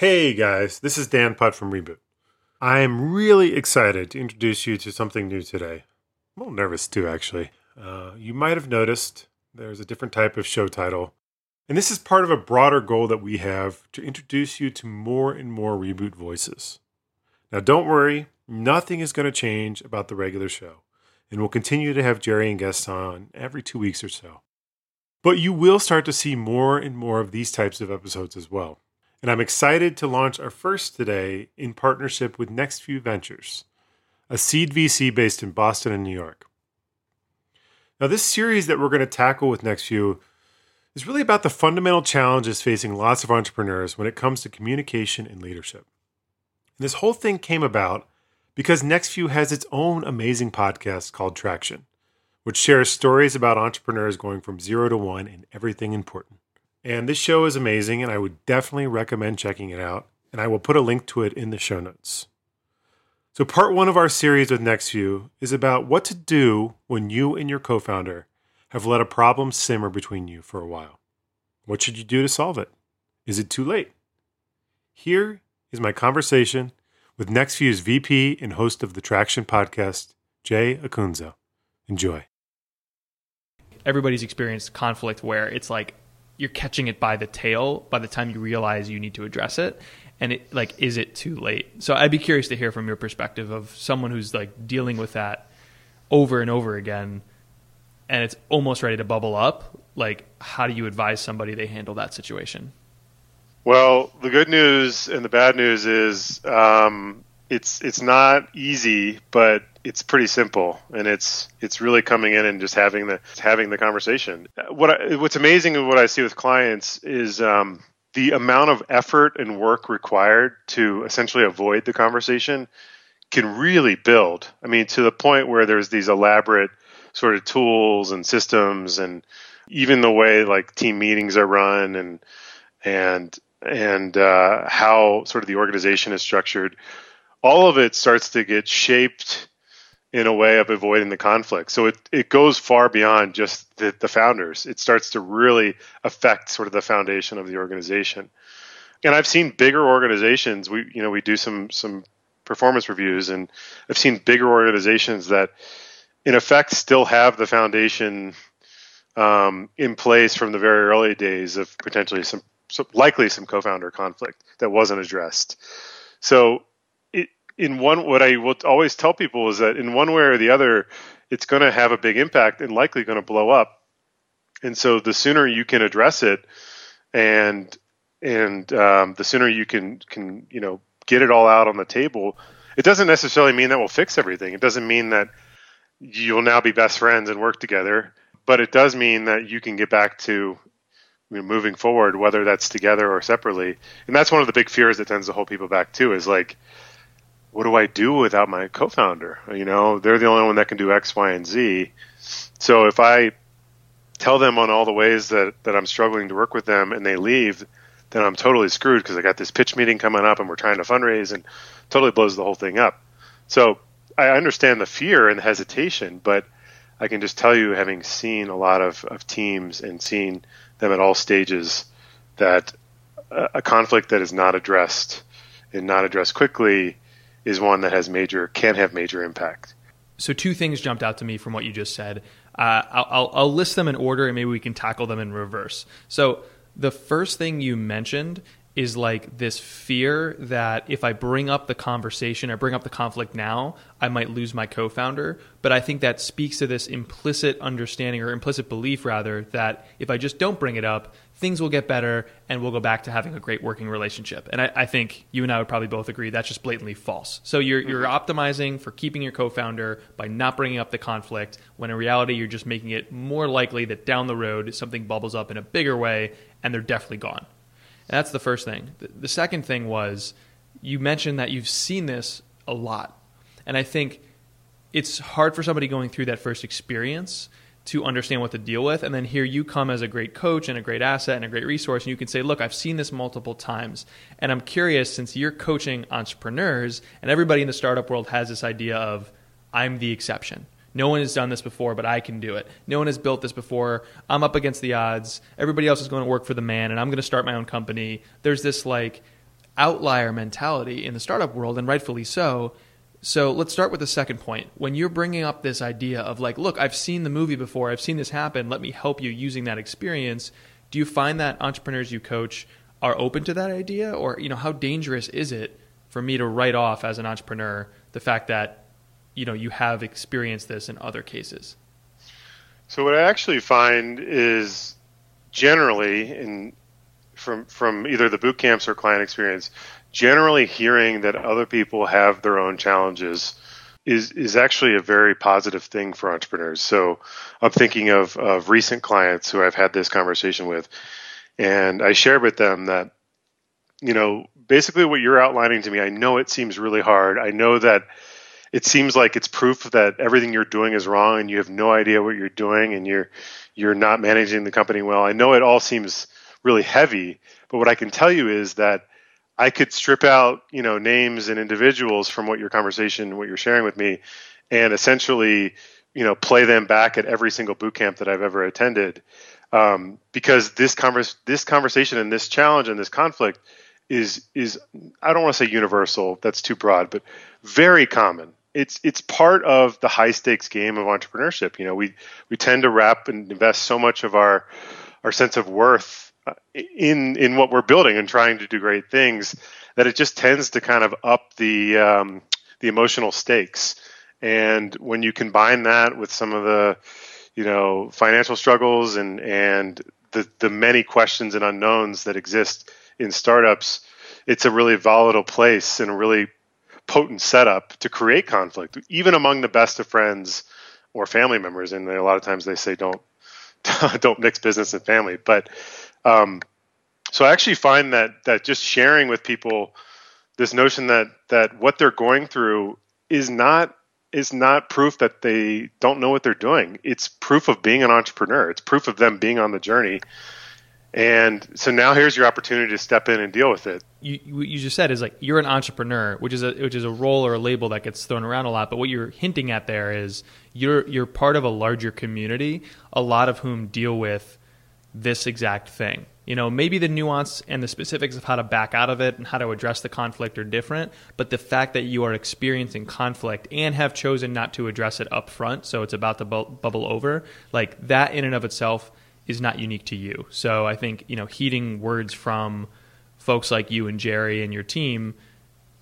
Hey guys, this is Dan Putt from Reboot. I am really excited to introduce you to something new today. I'm a little nervous too, actually. Uh, you might have noticed there's a different type of show title, and this is part of a broader goal that we have to introduce you to more and more Reboot voices. Now, don't worry, nothing is going to change about the regular show, and we'll continue to have Jerry and guests on every two weeks or so. But you will start to see more and more of these types of episodes as well and I'm excited to launch our first today in partnership with NextView Ventures, a seed VC based in Boston and New York. Now, this series that we're going to tackle with NextView is really about the fundamental challenges facing lots of entrepreneurs when it comes to communication and leadership. And this whole thing came about because NextView has its own amazing podcast called Traction, which shares stories about entrepreneurs going from zero to one in everything important. And this show is amazing, and I would definitely recommend checking it out. And I will put a link to it in the show notes. So, part one of our series with Nextview is about what to do when you and your co founder have let a problem simmer between you for a while. What should you do to solve it? Is it too late? Here is my conversation with Nextview's VP and host of the Traction podcast, Jay Acunzo. Enjoy. Everybody's experienced conflict where it's like you're catching it by the tail by the time you realize you need to address it. And it like is it too late? So i'd be curious to hear from your perspective of someone who's like dealing with that over and over again and it's almost ready to bubble up. Like how do you advise somebody they handle that situation? Well the good news and the bad news is um, it's it's not easy but it's pretty simple and it's it's really coming in and just having the having the conversation. What I, what's amazing and what i see with clients is um, the amount of effort and work required to essentially avoid the conversation can really build. I mean to the point where there's these elaborate sort of tools and systems and even the way like team meetings are run and and and uh, how sort of the organization is structured all of it starts to get shaped in a way of avoiding the conflict. So it, it goes far beyond just the, the founders. It starts to really affect sort of the foundation of the organization. And I've seen bigger organizations. We you know we do some some performance reviews, and I've seen bigger organizations that, in effect, still have the foundation um, in place from the very early days of potentially some, some likely some co-founder conflict that wasn't addressed. So in one what I will always tell people is that in one way or the other, it's going to have a big impact and likely going to blow up. And so the sooner you can address it, and and um, the sooner you can can you know get it all out on the table, it doesn't necessarily mean that we'll fix everything. It doesn't mean that you'll now be best friends and work together, but it does mean that you can get back to you know, moving forward, whether that's together or separately. And that's one of the big fears that tends to hold people back too. Is like what do I do without my co-founder? You know, they're the only one that can do X, Y, and Z. So if I tell them on all the ways that, that I'm struggling to work with them and they leave, then I'm totally screwed because I got this pitch meeting coming up and we're trying to fundraise and totally blows the whole thing up. So I understand the fear and the hesitation, but I can just tell you, having seen a lot of, of teams and seen them at all stages, that a, a conflict that is not addressed and not addressed quickly is one that has major can have major impact. So two things jumped out to me from what you just said. Uh, I'll, I'll list them in order, and maybe we can tackle them in reverse. So the first thing you mentioned is like this fear that if I bring up the conversation or bring up the conflict now, I might lose my co founder. But I think that speaks to this implicit understanding or implicit belief, rather, that if I just don't bring it up, things will get better and we'll go back to having a great working relationship. And I, I think you and I would probably both agree that's just blatantly false. So you're, you're mm-hmm. optimizing for keeping your co founder by not bringing up the conflict, when in reality, you're just making it more likely that down the road something bubbles up in a bigger way and they're definitely gone. That's the first thing. The second thing was you mentioned that you've seen this a lot. And I think it's hard for somebody going through that first experience to understand what to deal with. And then here you come as a great coach and a great asset and a great resource, and you can say, Look, I've seen this multiple times. And I'm curious, since you're coaching entrepreneurs, and everybody in the startup world has this idea of, I'm the exception. No one has done this before, but I can do it. No one has built this before. I'm up against the odds. Everybody else is going to work for the man, and I'm going to start my own company. There's this like outlier mentality in the startup world, and rightfully so. So let's start with the second point. When you're bringing up this idea of like, look, I've seen the movie before, I've seen this happen, let me help you using that experience. Do you find that entrepreneurs you coach are open to that idea, or you know, how dangerous is it for me to write off as an entrepreneur the fact that you know you have experienced this in other cases? So what I actually find is generally in from from either the boot camps or client experience, generally hearing that other people have their own challenges is is actually a very positive thing for entrepreneurs. So I'm thinking of of recent clients who I've had this conversation with, and I shared with them that you know basically what you're outlining to me. I know it seems really hard. I know that it seems like it's proof that everything you're doing is wrong and you have no idea what you're doing and you're you're not managing the company well. I know it all seems really heavy. But what I can tell you is that I could strip out, you know, names and individuals from what your conversation, what you're sharing with me, and essentially, you know, play them back at every single boot camp that I've ever attended. Um, because this converse, this conversation and this challenge and this conflict is is I don't want to say universal. That's too broad, but very common. It's it's part of the high stakes game of entrepreneurship. You know, we we tend to wrap and invest so much of our our sense of worth uh, in in what we're building and trying to do great things that it just tends to kind of up the um, the emotional stakes and when you combine that with some of the you know financial struggles and and the the many questions and unknowns that exist in startups it's a really volatile place and a really potent setup to create conflict even among the best of friends or family members and a lot of times they say don't don't mix business and family. But um, so I actually find that that just sharing with people this notion that that what they're going through is not is not proof that they don't know what they're doing. It's proof of being an entrepreneur. It's proof of them being on the journey and so now here's your opportunity to step in and deal with it. You you just said is like you're an entrepreneur, which is a which is a role or a label that gets thrown around a lot. But what you're hinting at there is you're you're part of a larger community, a lot of whom deal with this exact thing. You know, maybe the nuance and the specifics of how to back out of it and how to address the conflict are different, but the fact that you are experiencing conflict and have chosen not to address it up front, so it's about to bu- bubble over, like that in and of itself is not unique to you. So I think you know heeding words from folks like you and Jerry and your team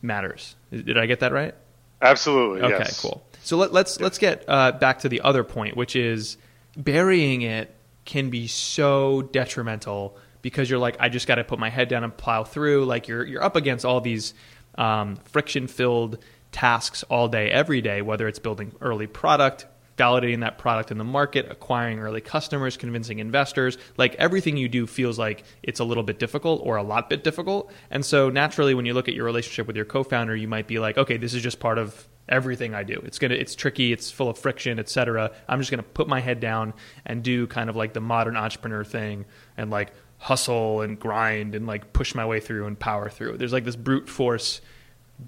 matters. Did I get that right? Absolutely. Okay. Yes. Cool. So let, us let's, let's get uh, back to the other point, which is burying it can be so detrimental because you're like, I just got to put my head down and plow through. Like you're you're up against all these um, friction filled tasks all day, every day, whether it's building early product, validating that product in the market, acquiring early customers, convincing investors. Like everything you do feels like it's a little bit difficult or a lot bit difficult. And so naturally when you look at your relationship with your co-founder, you might be like, okay, this is just part of everything I do. It's to it's tricky, it's full of friction, etc. I'm just going to put my head down and do kind of like the modern entrepreneur thing and like hustle and grind and like push my way through and power through. There's like this brute force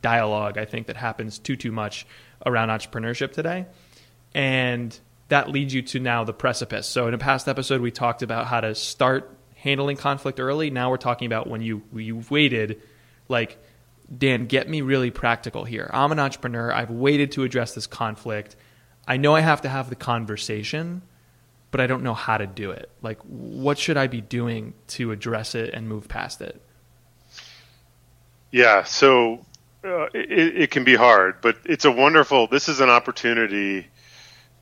dialogue I think that happens too too much around entrepreneurship today and that leads you to now the precipice. So in a past episode, we talked about how to start handling conflict early. Now we're talking about when you you waited, like Dan, get me really practical here. I'm an entrepreneur. I've waited to address this conflict. I know I have to have the conversation, but I don't know how to do it. Like, what should I be doing to address it and move past it? Yeah, so uh, it, it can be hard, but it's a wonderful. This is an opportunity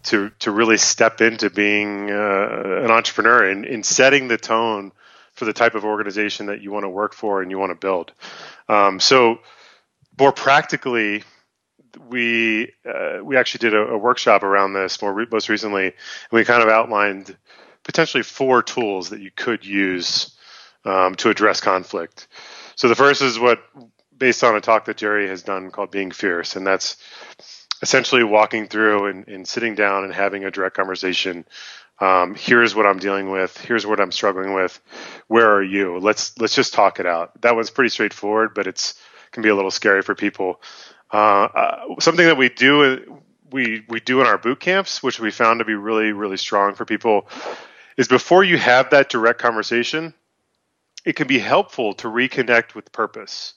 to to really step into being uh, an entrepreneur and in setting the tone for the type of organization that you want to work for and you want to build. Um, so, more practically, we uh, we actually did a, a, workshop around this more re- most recently, and we kind of outlined potentially four tools that you could use um, to address conflict. So the first is what based on a talk that Jerry has done called Being Fierce, and that's essentially walking through and, and, sitting down and having a direct conversation. Um, here's what I'm dealing with. Here's what I'm struggling with. Where are you? Let's let's just talk it out. That one's pretty straightforward, but it's can be a little scary for people. Uh, uh, something that we do we we do in our boot camps, which we found to be really really strong for people, is before you have that direct conversation, it can be helpful to reconnect with purpose.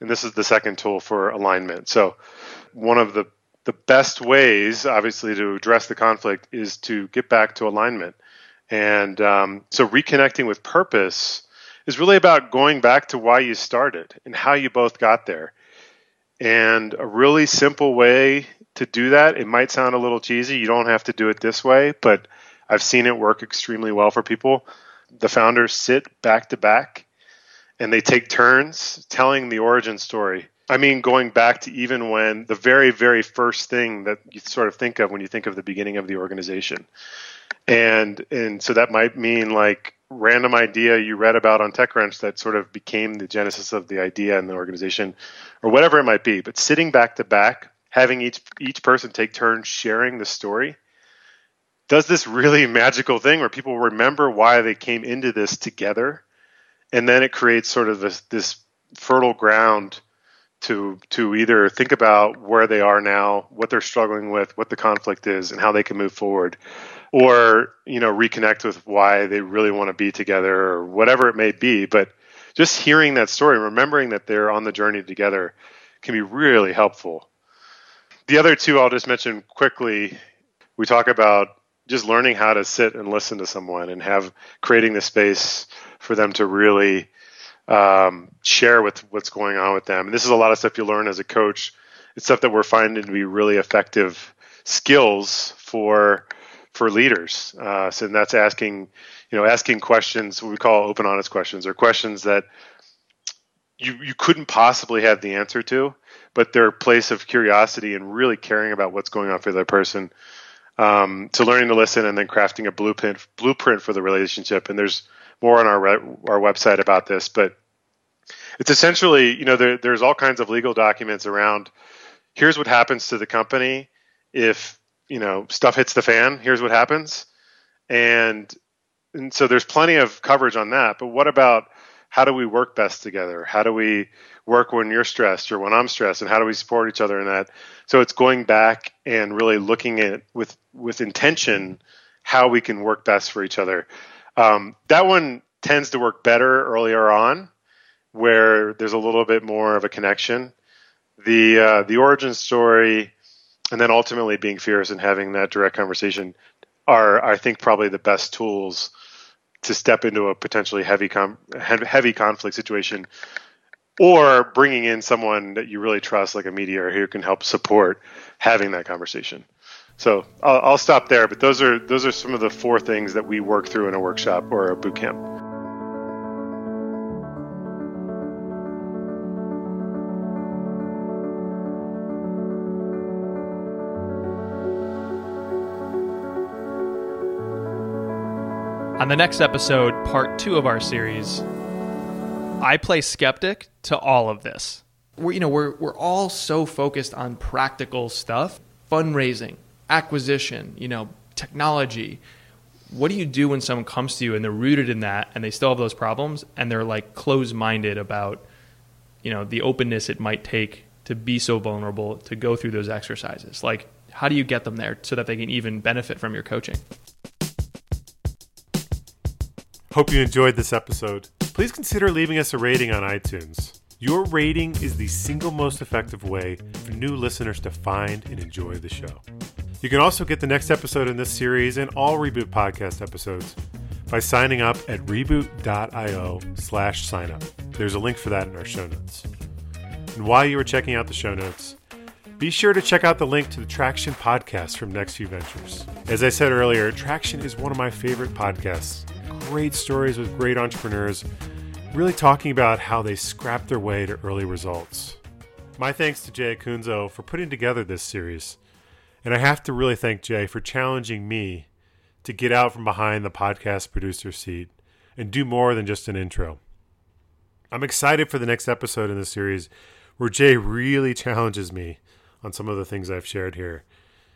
And this is the second tool for alignment. So, one of the the best ways, obviously, to address the conflict is to get back to alignment. And um, so, reconnecting with purpose is really about going back to why you started and how you both got there. And a really simple way to do that, it might sound a little cheesy. You don't have to do it this way, but I've seen it work extremely well for people. The founders sit back to back and they take turns telling the origin story. I mean, going back to even when the very, very first thing that you sort of think of when you think of the beginning of the organization. And and so that might mean like random idea you read about on TechCrunch that sort of became the genesis of the idea in the organization, or whatever it might be. But sitting back to back, having each each person take turns sharing the story, does this really magical thing where people remember why they came into this together, and then it creates sort of this this fertile ground to to either think about where they are now, what they're struggling with, what the conflict is, and how they can move forward or you know reconnect with why they really want to be together or whatever it may be. But just hearing that story remembering that they're on the journey together can be really helpful. The other two i'll just mention quickly. We talk about just learning how to sit and listen to someone and have creating the space for them to really um, share with what's going on with them and this is a lot of stuff you learn as a coach it's stuff that we're finding to be really effective skills for for leaders. Uh, so that's asking, you know, asking questions what we call open, honest questions, or questions that you you couldn't possibly have the answer to, but they're a place of curiosity and really caring about what's going on for the person. Um, so learning to listen and then crafting a blueprint blueprint for the relationship. And there's more on our our website about this, but it's essentially, you know, there, there's all kinds of legal documents around. Here's what happens to the company if you know stuff hits the fan. Here's what happens. And and so there's plenty of coverage on that but what about how do we work best together? How do we work when you're stressed or when i'm stressed? And how do we support each other in that? So it's going back and really looking at with with intention how we can work best for each other um, that one tends to work better earlier on where there's a little bit more of a connection the uh, the origin story and then ultimately being fierce and having that direct conversation are, I think, probably the best tools to step into a potentially heavy com- heavy conflict situation, or bringing in someone that you really trust, like a mediator, who can help support having that conversation. So I'll, I'll stop there, but those are those are some of the four things that we work through in a workshop or a boot camp. On the next episode, part two of our series, I play skeptic to all of this. We're, you know, we're, we're all so focused on practical stuff, fundraising, acquisition, you know, technology. What do you do when someone comes to you and they're rooted in that and they still have those problems and they're like closed minded about, you know, the openness it might take to be so vulnerable to go through those exercises? Like, how do you get them there so that they can even benefit from your coaching? Hope you enjoyed this episode. Please consider leaving us a rating on iTunes. Your rating is the single most effective way for new listeners to find and enjoy the show. You can also get the next episode in this series and all Reboot podcast episodes by signing up at reboot.io slash sign up. There's a link for that in our show notes. And while you are checking out the show notes, be sure to check out the link to the Traction podcast from NextView Ventures. As I said earlier, Traction is one of my favorite podcasts great stories with great entrepreneurs, really talking about how they scrapped their way to early results. My thanks to Jay Acunzo for putting together this series. And I have to really thank Jay for challenging me to get out from behind the podcast producer seat and do more than just an intro. I'm excited for the next episode in the series where Jay really challenges me on some of the things I've shared here,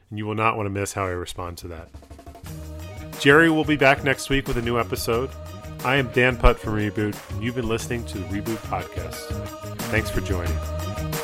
and you will not want to miss how I respond to that. Jerry will be back next week with a new episode. I am Dan Putt from Reboot, and you've been listening to the Reboot Podcast. Thanks for joining.